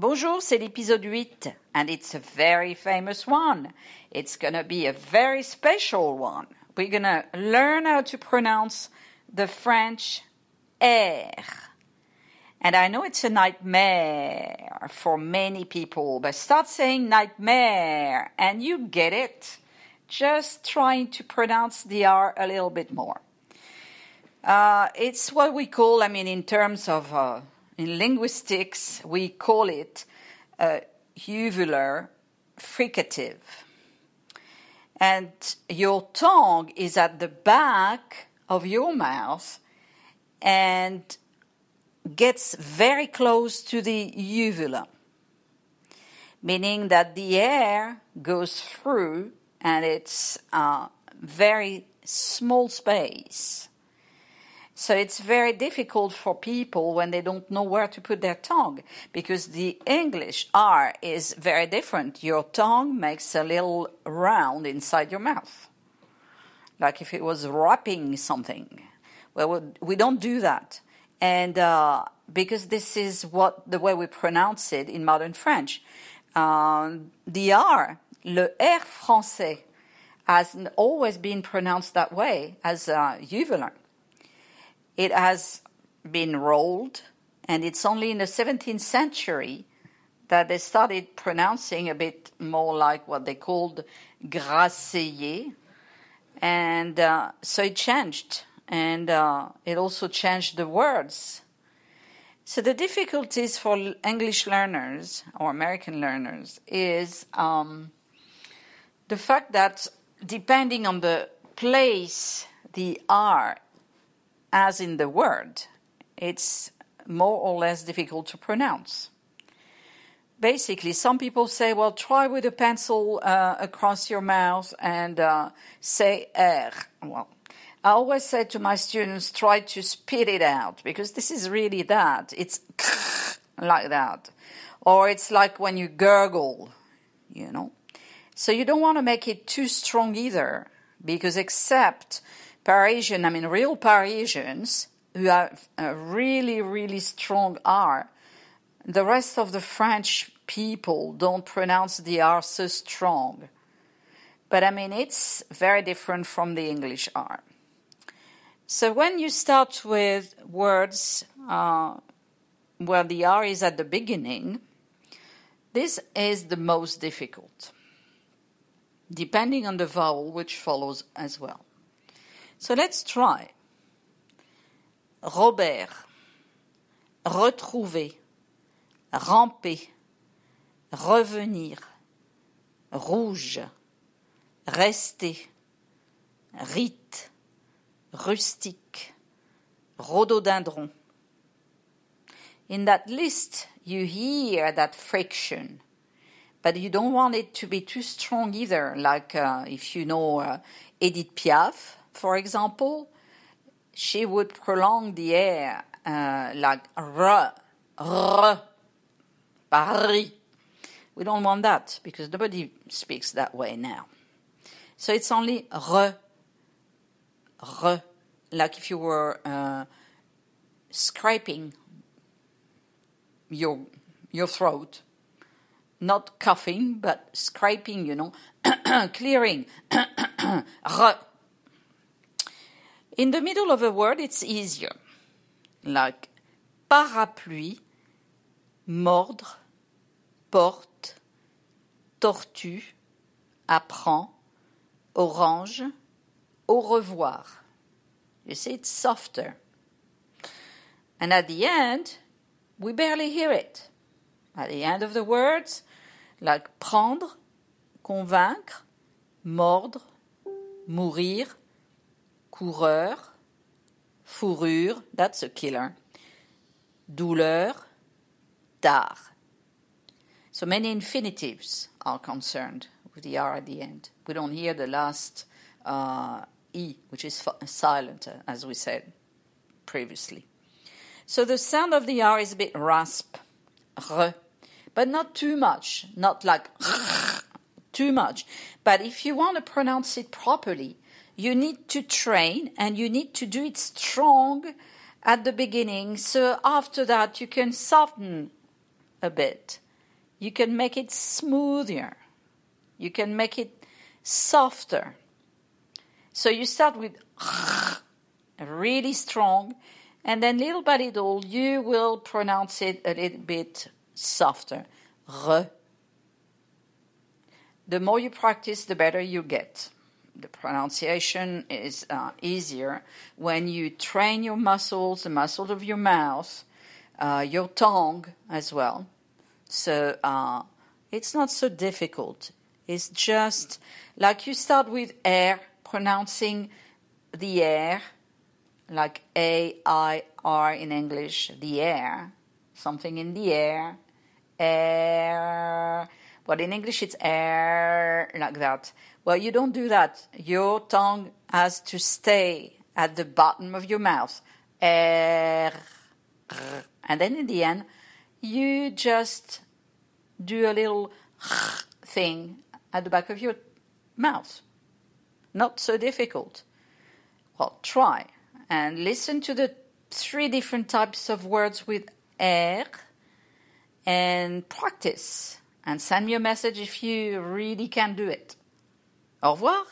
Bonjour, c'est l'épisode 8, and it's a very famous one. It's gonna be a very special one. We're gonna learn how to pronounce the French R. And I know it's a nightmare for many people, but start saying nightmare and you get it. Just trying to pronounce the R a little bit more. Uh, it's what we call, I mean, in terms of, uh, in linguistics, we call it uh, a uvular fricative. And your tongue is at the back of your mouth and gets very close to the uvula, meaning that the air goes through and it's a very small space. So it's very difficult for people when they don't know where to put their tongue because the English R is very different. Your tongue makes a little round inside your mouth, like if it was wrapping something. Well, we don't do that. And uh, because this is what the way we pronounce it in modern French, um, the R, le R français, has always been pronounced that way as uh, uvular. It has been rolled, and it's only in the 17th century that they started pronouncing a bit more like what they called grasseyé. And uh, so it changed, and uh, it also changed the words. So the difficulties for English learners or American learners is um, the fact that depending on the place the R as in the word, it's more or less difficult to pronounce. Basically, some people say, well, try with a pencil uh, across your mouth and uh, say R. Well, I always say to my students, try to spit it out because this is really that. It's like that. Or it's like when you gurgle, you know. So you don't want to make it too strong either because except Parisian, I mean, real Parisians who have a really, really strong R, the rest of the French people don't pronounce the R so strong. But I mean, it's very different from the English R. So when you start with words uh, where the R is at the beginning, this is the most difficult, depending on the vowel which follows as well. So let's try. Robert, retrouver, ramper, revenir, rouge, rester, rite, rustique, rhododendron. In that list, you hear that friction, but you don't want it to be too strong either. Like uh, if you know uh, Edith Piaf, for example, she would prolong the air uh, like r, r, Paris. We don't want that because nobody speaks that way now. So it's only r, r, like if you were uh, scraping your your throat, not coughing but scraping, you know, clearing. r. In the middle of a word, it's easier, like parapluie, mordre, porte, tortue, apprend, orange, au revoir. You see, it's softer. And at the end, we barely hear it. At the end of the words, like prendre, convaincre, mordre, mourir, coureur, fourrure, that's a killer, douleur, tard. So many infinitives are concerned with the R at the end. We don't hear the last uh, E, which is silent, uh, as we said previously. So the sound of the R is a bit rasp, r, but not too much, not like too much. But if you want to pronounce it properly, you need to train and you need to do it strong at the beginning. So after that, you can soften a bit you can make it smoother. You can make it softer. So you start with really strong, and then little by little you will pronounce it a little bit softer. The more you practice, the better you get. The pronunciation is uh, easier when you train your muscles, the muscles of your mouth, uh, your tongue as well. So uh, it's not so difficult. It's just like you start with air, pronouncing the air, like A I R in English, the air, something in the air, air. But in English, it's air, like that. Well, you don't do that. Your tongue has to stay at the bottom of your mouth. Air. And then in the end, you just do a little thing at the back of your mouth. Not so difficult. Well, try and listen to the three different types of words with air and practice. And send me a message if you really can do it. Au revoir.